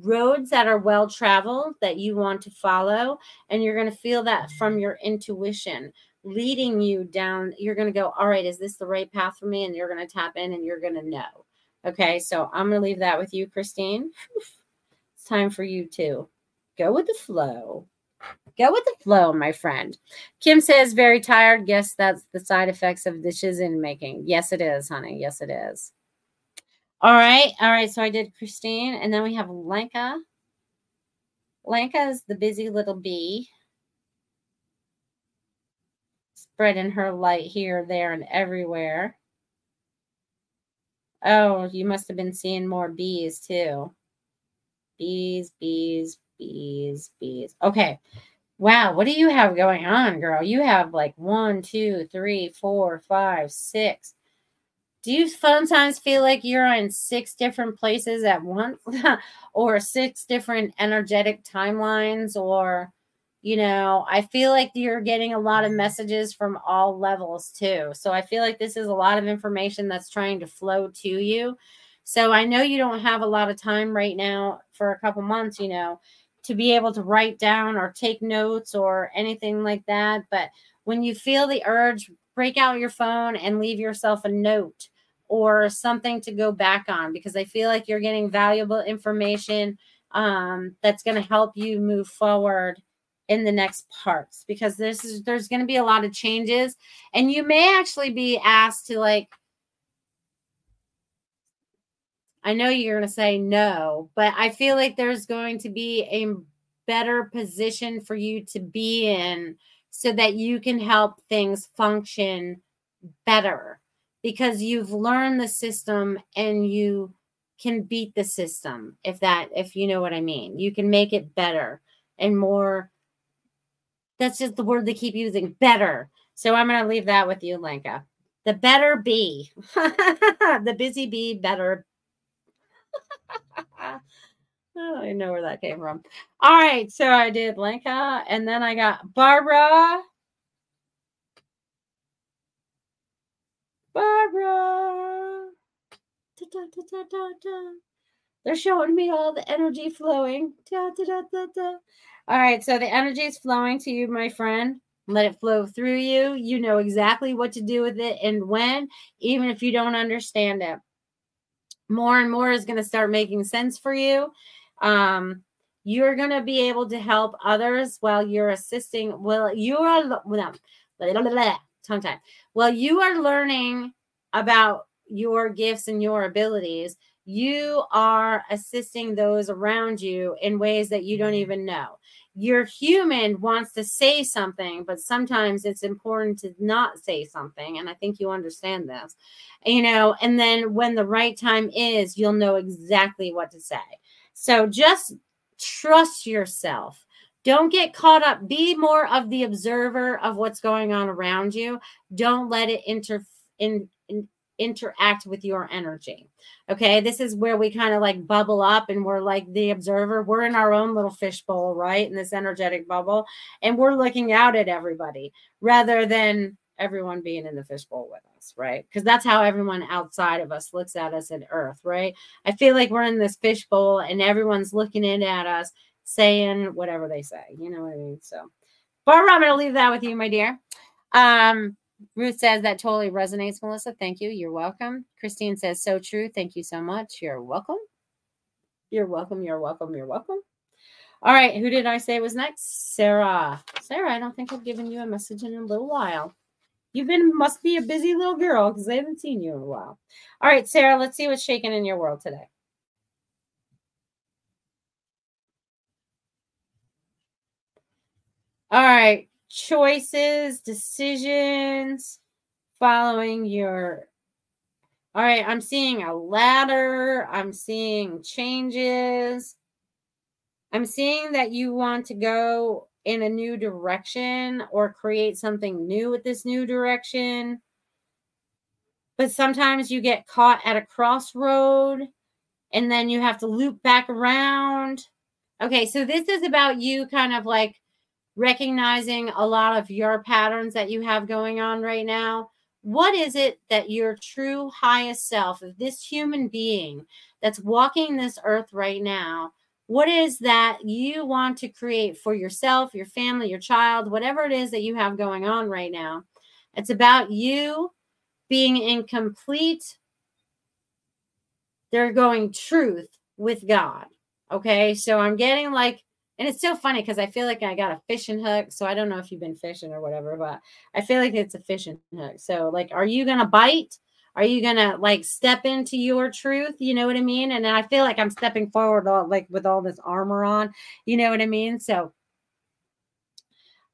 roads that are well traveled that you want to follow and you're going to feel that from your intuition leading you down you're going to go all right is this the right path for me? And you're going to tap in and you're going to know. Okay so i'm going to leave that with you christine. It's time for you to go with the flow. Go with the flow my friend. Kim says very tired. Guess that's the side effects of dishes in making. Yes it is honey. Yes it is all right. All right. So I did Christine. And then we have Lenka. Lenka is the busy little bee. Spreading her light here, there, and everywhere. Oh, you must have been seeing more bees too. Bees, bees, bees, bees. Okay. Wow, what do you have going on, girl? You have like one, two, three, four, five, six. Do you sometimes feel like you're in six different places at once or six different energetic timelines? Or, you know, I feel like you're getting a lot of messages from all levels too. So I feel like this is a lot of information that's trying to flow to you. So I know you don't have a lot of time right now for a couple months, you know, to be able to write down or take notes or anything like that. But when you feel the urge, break out your phone and leave yourself a note or something to go back on because I feel like you're getting valuable information um, that's going to help you move forward in the next parts because this is there's going to be a lot of changes and you may actually be asked to like I know you're going to say no, but I feel like there's going to be a better position for you to be in so that you can help things function better because you've learned the system and you can beat the system if that if you know what I mean. You can make it better and more that's just the word they keep using better. So I'm going to leave that with you, Lenka. The better be. the busy bee better oh, I don't know where that came from. All right, so I did Lenka, and then I got Barbara. Barbara. Da, da, da, They're showing me all the energy flowing. All right, so the energy is flowing to you, my friend. Let it flow through you. You know exactly what to do with it and when, even if you don't understand it more and more is going to start making sense for you. Um, you're going to be able to help others while you're assisting. Well, you are tongue time. Well, you are learning about your gifts and your abilities. You are assisting those around you in ways that you don't mm-hmm. even know your human wants to say something, but sometimes it's important to not say something. And I think you understand this, you know, and then when the right time is, you'll know exactly what to say. So just trust yourself. Don't get caught up. Be more of the observer of what's going on around you. Don't let it inter in, in interact with your energy. Okay. This is where we kind of like bubble up and we're like the observer. We're in our own little fishbowl, right? In this energetic bubble. And we're looking out at everybody rather than everyone being in the fishbowl with us, right? Because that's how everyone outside of us looks at us at Earth, right? I feel like we're in this fishbowl and everyone's looking in at us saying whatever they say. You know what I mean? So, Barbara, I'm going to leave that with you, my dear. Um, Ruth says that totally resonates, Melissa. Thank you. You're welcome. Christine says, so true. Thank you so much. You're welcome. You're welcome. You're welcome. You're welcome. All right. Who did I say was next? Sarah. Sarah, I don't think I've given you a message in a little while. You've been, must be a busy little girl because I haven't seen you in a while. All right, Sarah, let's see what's shaking in your world today. All right choices, decisions, following your. All right, I'm seeing a ladder. I'm seeing changes. I'm seeing that you want to go in a new direction or create something new with this new direction. But sometimes you get caught at a crossroad and then you have to loop back around. Okay, so this is about you kind of like recognizing a lot of your patterns that you have going on right now. What is it that your true highest self, of this human being that's walking this earth right now, what is that you want to create for yourself, your family, your child, whatever it is that you have going on right now? It's about you being in complete, they're going truth with God. Okay. So I'm getting like and it's so funny because I feel like I got a fishing hook. So I don't know if you've been fishing or whatever, but I feel like it's a fishing hook. So, like, are you to bite? Are you to like step into your truth? You know what I mean? And I feel like I'm stepping forward, all, like with all this armor on. You know what I mean? So,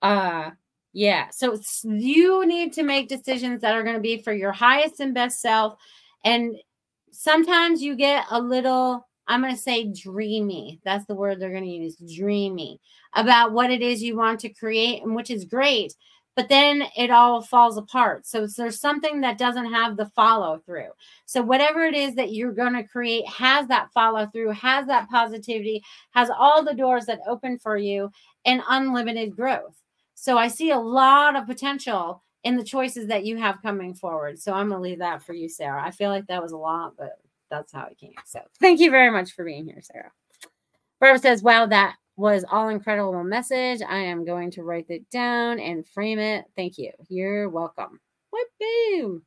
uh, yeah. So you need to make decisions that are going to be for your highest and best self. And sometimes you get a little I'm going to say dreamy. That's the word they're going to use dreamy about what it is you want to create, and which is great. But then it all falls apart. So there's something that doesn't have the follow through. So whatever it is that you're going to create has that follow through, has that positivity, has all the doors that open for you and unlimited growth. So I see a lot of potential in the choices that you have coming forward. So I'm going to leave that for you, Sarah. I feel like that was a lot, but that's how it came. So thank you very much for being here, Sarah. Barbara says, wow, that was all incredible message. I am going to write it down and frame it. Thank you. You're welcome. Whoop, boom.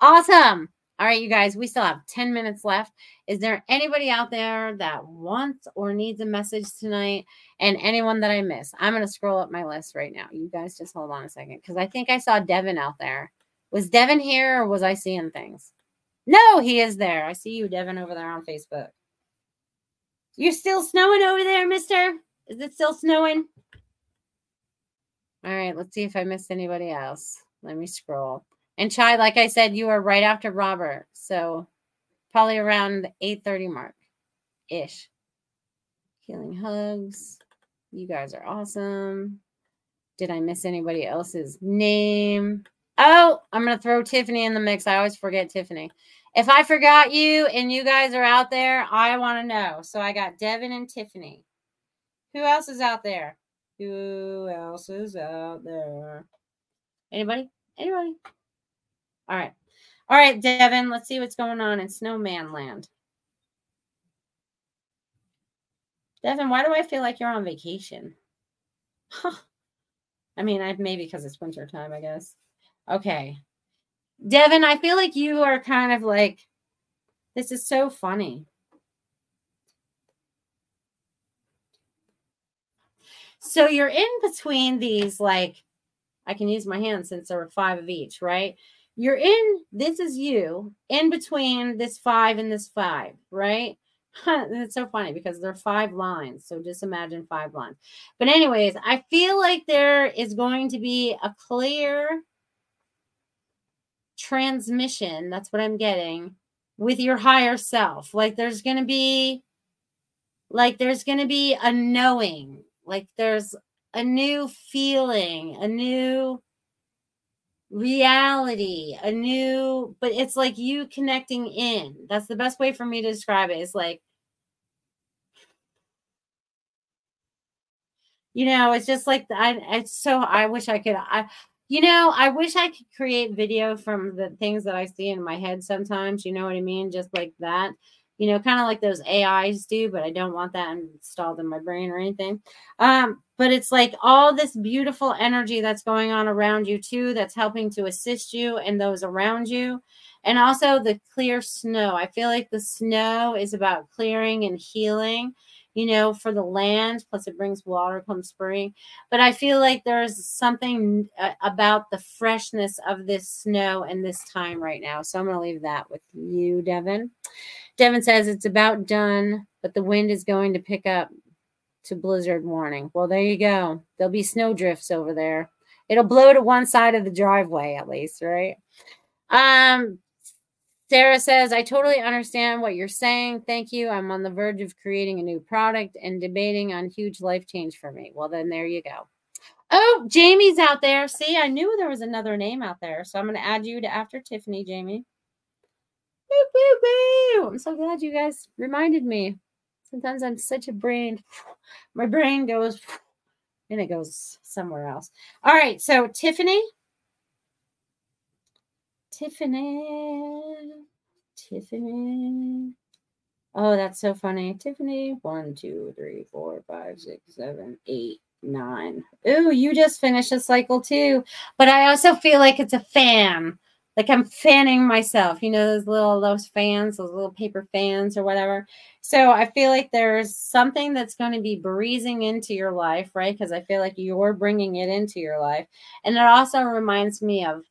Awesome. All right, you guys, we still have 10 minutes left. Is there anybody out there that wants or needs a message tonight? And anyone that I miss? I'm going to scroll up my list right now. You guys just hold on a second because I think I saw Devin out there. Was Devin here or was I seeing things? No, he is there. I see you, Devin, over there on Facebook. You're still snowing over there, mister? Is it still snowing? All right, let's see if I missed anybody else. Let me scroll. And Chai, like I said, you are right after Robert. So probably around the 8:30 mark ish. Healing hugs. You guys are awesome. Did I miss anybody else's name? Oh, I'm going to throw Tiffany in the mix. I always forget Tiffany. If I forgot you and you guys are out there, I want to know. So I got Devin and Tiffany. Who else is out there? Who else is out there? Anybody? Anybody? All right. All right, Devin, let's see what's going on in Snowman Land. Devin, why do I feel like you're on vacation? Huh. I mean, I maybe because it's winter time, I guess. Okay. Devin, I feel like you are kind of like, this is so funny. So you're in between these, like, I can use my hands since there were five of each, right? You're in, this is you, in between this five and this five, right? it's so funny because there are five lines. So just imagine five lines. But, anyways, I feel like there is going to be a clear transmission. That's what I'm getting with your higher self. Like there's going to be like there's going to be a knowing. Like there's a new feeling, a new reality, a new but it's like you connecting in. That's the best way for me to describe it. It's like you know, it's just like I it's so I wish I could I you know, I wish I could create video from the things that I see in my head sometimes. You know what I mean? Just like that. You know, kind of like those AIs do, but I don't want that installed in my brain or anything. Um, but it's like all this beautiful energy that's going on around you, too, that's helping to assist you and those around you. And also the clear snow. I feel like the snow is about clearing and healing you know, for the land. Plus, it brings water come spring. But I feel like there's something uh, about the freshness of this snow and this time right now. So I'm going to leave that with you, Devin. Devin says it's about done, but the wind is going to pick up to blizzard warning. Well, there you go. There'll be snow drifts over there. It'll blow to one side of the driveway at least, right? Um, Sarah says, I totally understand what you're saying. Thank you. I'm on the verge of creating a new product and debating on huge life change for me. Well, then there you go. Oh, Jamie's out there. See, I knew there was another name out there. So I'm going to add you to after Tiffany, Jamie. Boo, boo, boo. I'm so glad you guys reminded me. Sometimes I'm such a brain. My brain goes and it goes somewhere else. All right. So, Tiffany. Tiffany. Tiffany. Oh, that's so funny. Tiffany. One, two, three, four, five, six, seven, eight, nine. Ooh, you just finished a cycle too. But I also feel like it's a fan. Like I'm fanning myself, you know, those little those fans, those little paper fans or whatever. So I feel like there's something that's going to be breezing into your life, right? Because I feel like you're bringing it into your life. And it also reminds me of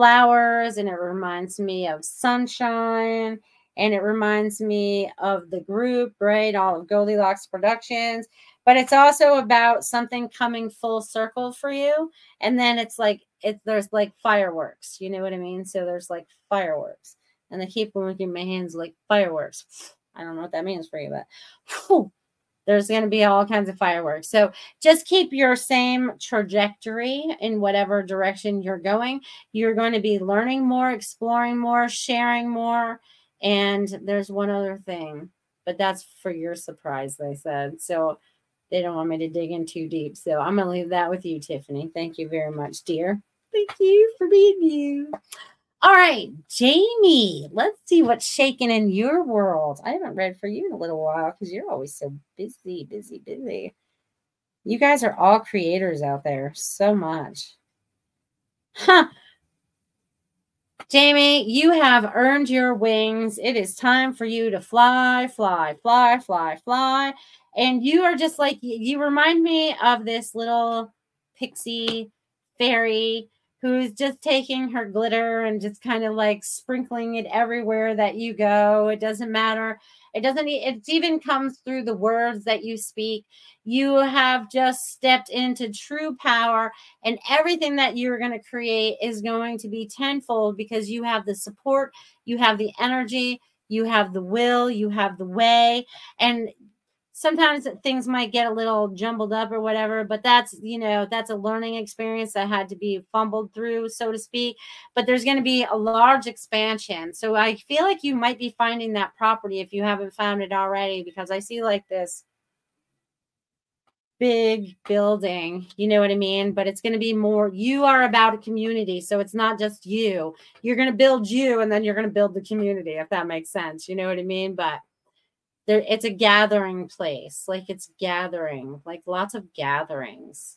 flowers and it reminds me of sunshine and it reminds me of the group, right? All of Goldylocks Productions. But it's also about something coming full circle for you. And then it's like it there's like fireworks, you know what I mean? So there's like fireworks. And I keep working my hands like fireworks. I don't know what that means for you, but whew, there's going to be all kinds of fireworks. So just keep your same trajectory in whatever direction you're going. You're going to be learning more, exploring more, sharing more. And there's one other thing, but that's for your surprise, they said. So they don't want me to dig in too deep. So I'm going to leave that with you, Tiffany. Thank you very much, dear. Thank you for being you. All right, Jamie, let's see what's shaking in your world. I haven't read for you in a little while because you're always so busy, busy, busy. You guys are all creators out there so much. Huh. Jamie, you have earned your wings. It is time for you to fly, fly, fly, fly, fly. And you are just like, you remind me of this little pixie fairy who's just taking her glitter and just kind of like sprinkling it everywhere that you go. It doesn't matter. It doesn't, it even comes through the words that you speak. You have just stepped into true power, and everything that you're going to create is going to be tenfold because you have the support, you have the energy, you have the will, you have the way, and sometimes things might get a little jumbled up or whatever but that's you know that's a learning experience that had to be fumbled through so to speak. But there's going to be a large expansion. So i feel like you might be finding that property if you haven't found it already because i see like this big building you know what i mean? But it's going to be more you are about a community so it's not just you. You're going to build you and then you're going to build the community if that makes sense you know what i mean? But there it's a gathering place like it's gathering like lots of gatherings.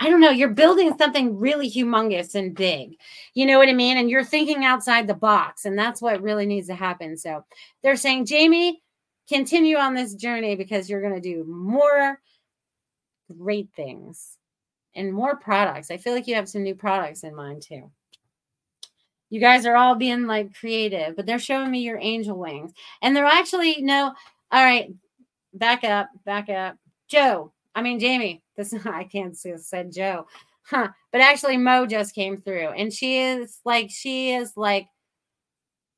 I don't know you're building something really humongous and big you know what i mean? And you're thinking outside the box and that's what really needs to happen. So they're saying jamie continue on this journey because you're going to do more great things and more products. I feel like you have some new products in mind too you guys are all being like creative, but they're showing me your angel wings. And they're actually, no, all right, back up, back up. Joe, I mean, Jamie, this I can't say said Joe, huh? But actually, Mo just came through and she is like, she is like,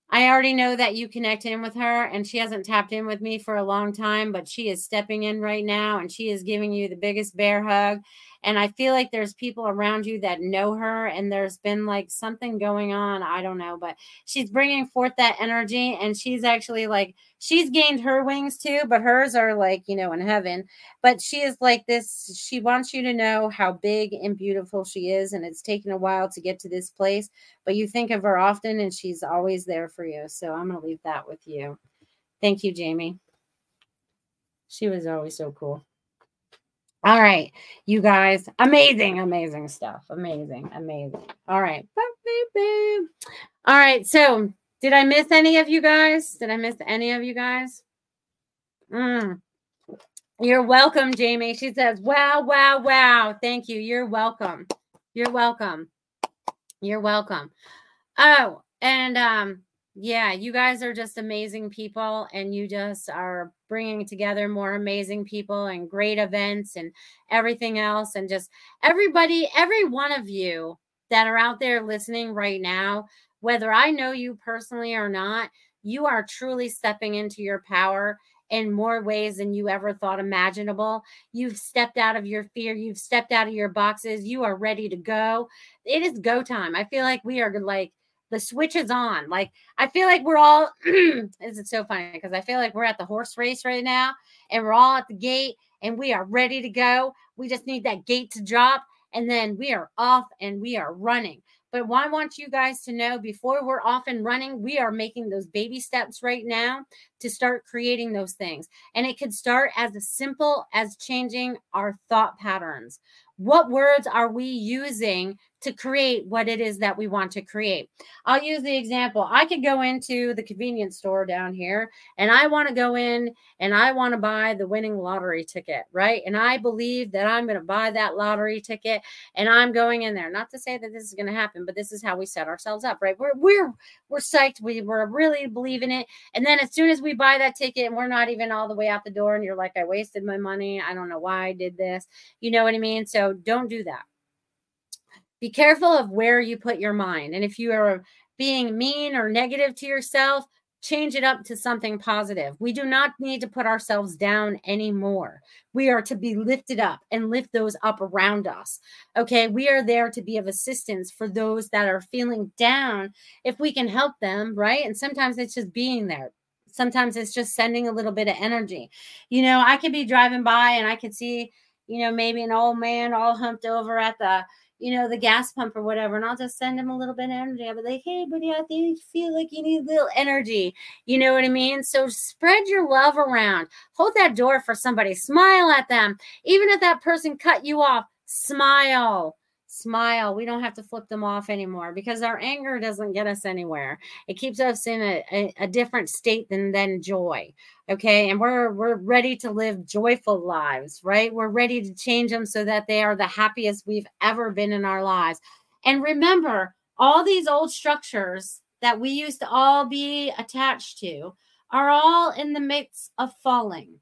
I already know that you connect in with her and she hasn't tapped in with me for a long time, but she is stepping in right now and she is giving you the biggest bear hug and I feel like there's people around you that know her, and there's been like something going on. I don't know, but she's bringing forth that energy, and she's actually like, she's gained her wings too, but hers are like, you know, in heaven. But she is like this, she wants you to know how big and beautiful she is, and it's taken a while to get to this place, but you think of her often, and she's always there for you. So I'm to leave that with you. Thank you, Jamie. She was always so cool. All right, you guys, amazing, amazing stuff. Amazing, amazing. All right. All right. So, did I miss any of you guys? Did I miss any of you guys? Mm. You're welcome, Jamie. She says, wow, wow, wow. Thank you. You're welcome. You're welcome. You're welcome. Oh, and um, yeah, you guys are just amazing people, and you just are bringing together more amazing people and great events and everything else. And just everybody, every one of you that are out there listening right now, whether I know you personally or not, you are truly stepping into your power in more ways than you ever thought imaginable. You've stepped out of your fear, you've stepped out of your boxes, you are ready to go. It is go time. I feel like we are like, the switch is on. Like I feel like we're all this is so funny because I feel like we're at the horse race right now and we're all at the gate and we are ready to go. We just need that gate to drop and then we are off and we are running. But I want you guys to know before we're off and running, we are making those baby steps right now to start creating those things. And it could start as simple as changing our thought patterns. What words are we using to create what it is that we want to create. I'll use the example. I could go into the convenience store down here and I want to go in and I want to buy the winning lottery ticket, right? And I believe that I'm going to buy that lottery ticket and I'm going in there. Not to say that this is going to happen, but this is how we set ourselves up, right? We're we're we're psyched. We we're really believing it. And then as soon as we buy that ticket and we're not even all the way out the door and you're like I wasted my money. I don't know why I did this. You know what I mean? So don't do that be careful of where you put your mind. And if you are being mean or negative to yourself, change it up to something positive. We do not need to put ourselves down anymore. We are to be lifted up and lift those up around us. Okay. We are there to be of assistance for those that are feeling down if we can help them, right? And sometimes it's just being there. Sometimes it's just sending a little bit of energy. You know, I could be driving by and I could see, you know, maybe an old man all humped over at the, you know, the gas pump or whatever, and I'll just send them a little bit of energy. I'll be like, hey, buddy, I think you feel like you need a little energy. You know what I mean? So spread your love around. Hold that door for somebody. Smile at them. Even if that person cut you off, smile smile. We don't have to flip them off anymore because our anger doesn't get us anywhere. It keeps us in a, a, a, different state than than joy. Okay. And we're we're ready to live joyful lives, right? We're ready to change them so that they are the happiest we've ever been in our lives. And remember, all these old structures that we used to all be attached to are all in the midst of falling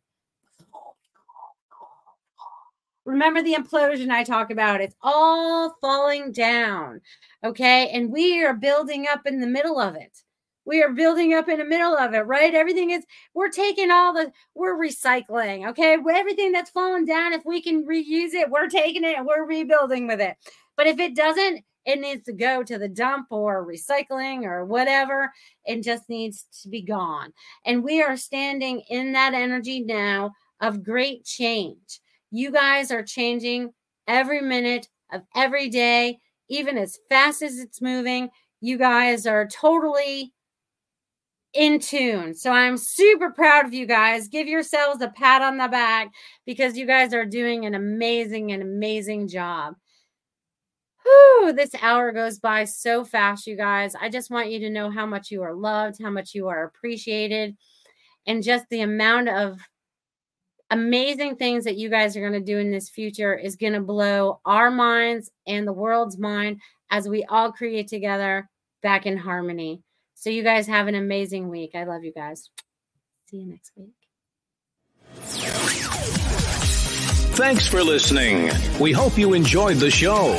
Remember the implosion I talk about? It's all falling down. Okay. And we are building up in the middle of it. We are building up in the middle of it, right? Everything is, we're taking all the, we're recycling. Okay. Everything that's fallen down, if we can reuse it, we're taking it and we're rebuilding with it. But if it doesn't, it needs to go to the dump or recycling or whatever. It just needs to be gone. And we are standing in that energy now of great change. You guys are changing every minute of every day, even as fast as it's moving. You guys are totally in tune. So I'm super proud of you guys. Give yourselves a pat on the back because you guys are doing an amazing and amazing job. Whew, this hour goes by so fast, you guys. I just want you to know how much you are loved, how much you are appreciated, and just the amount of amazing things that you guys are going to do in this future is going to blow our minds and the world's mind as we all create together back in harmony. So, you guys have an amazing week. I love you guys. See you next week. Thanks for listening. We hope you enjoyed the show.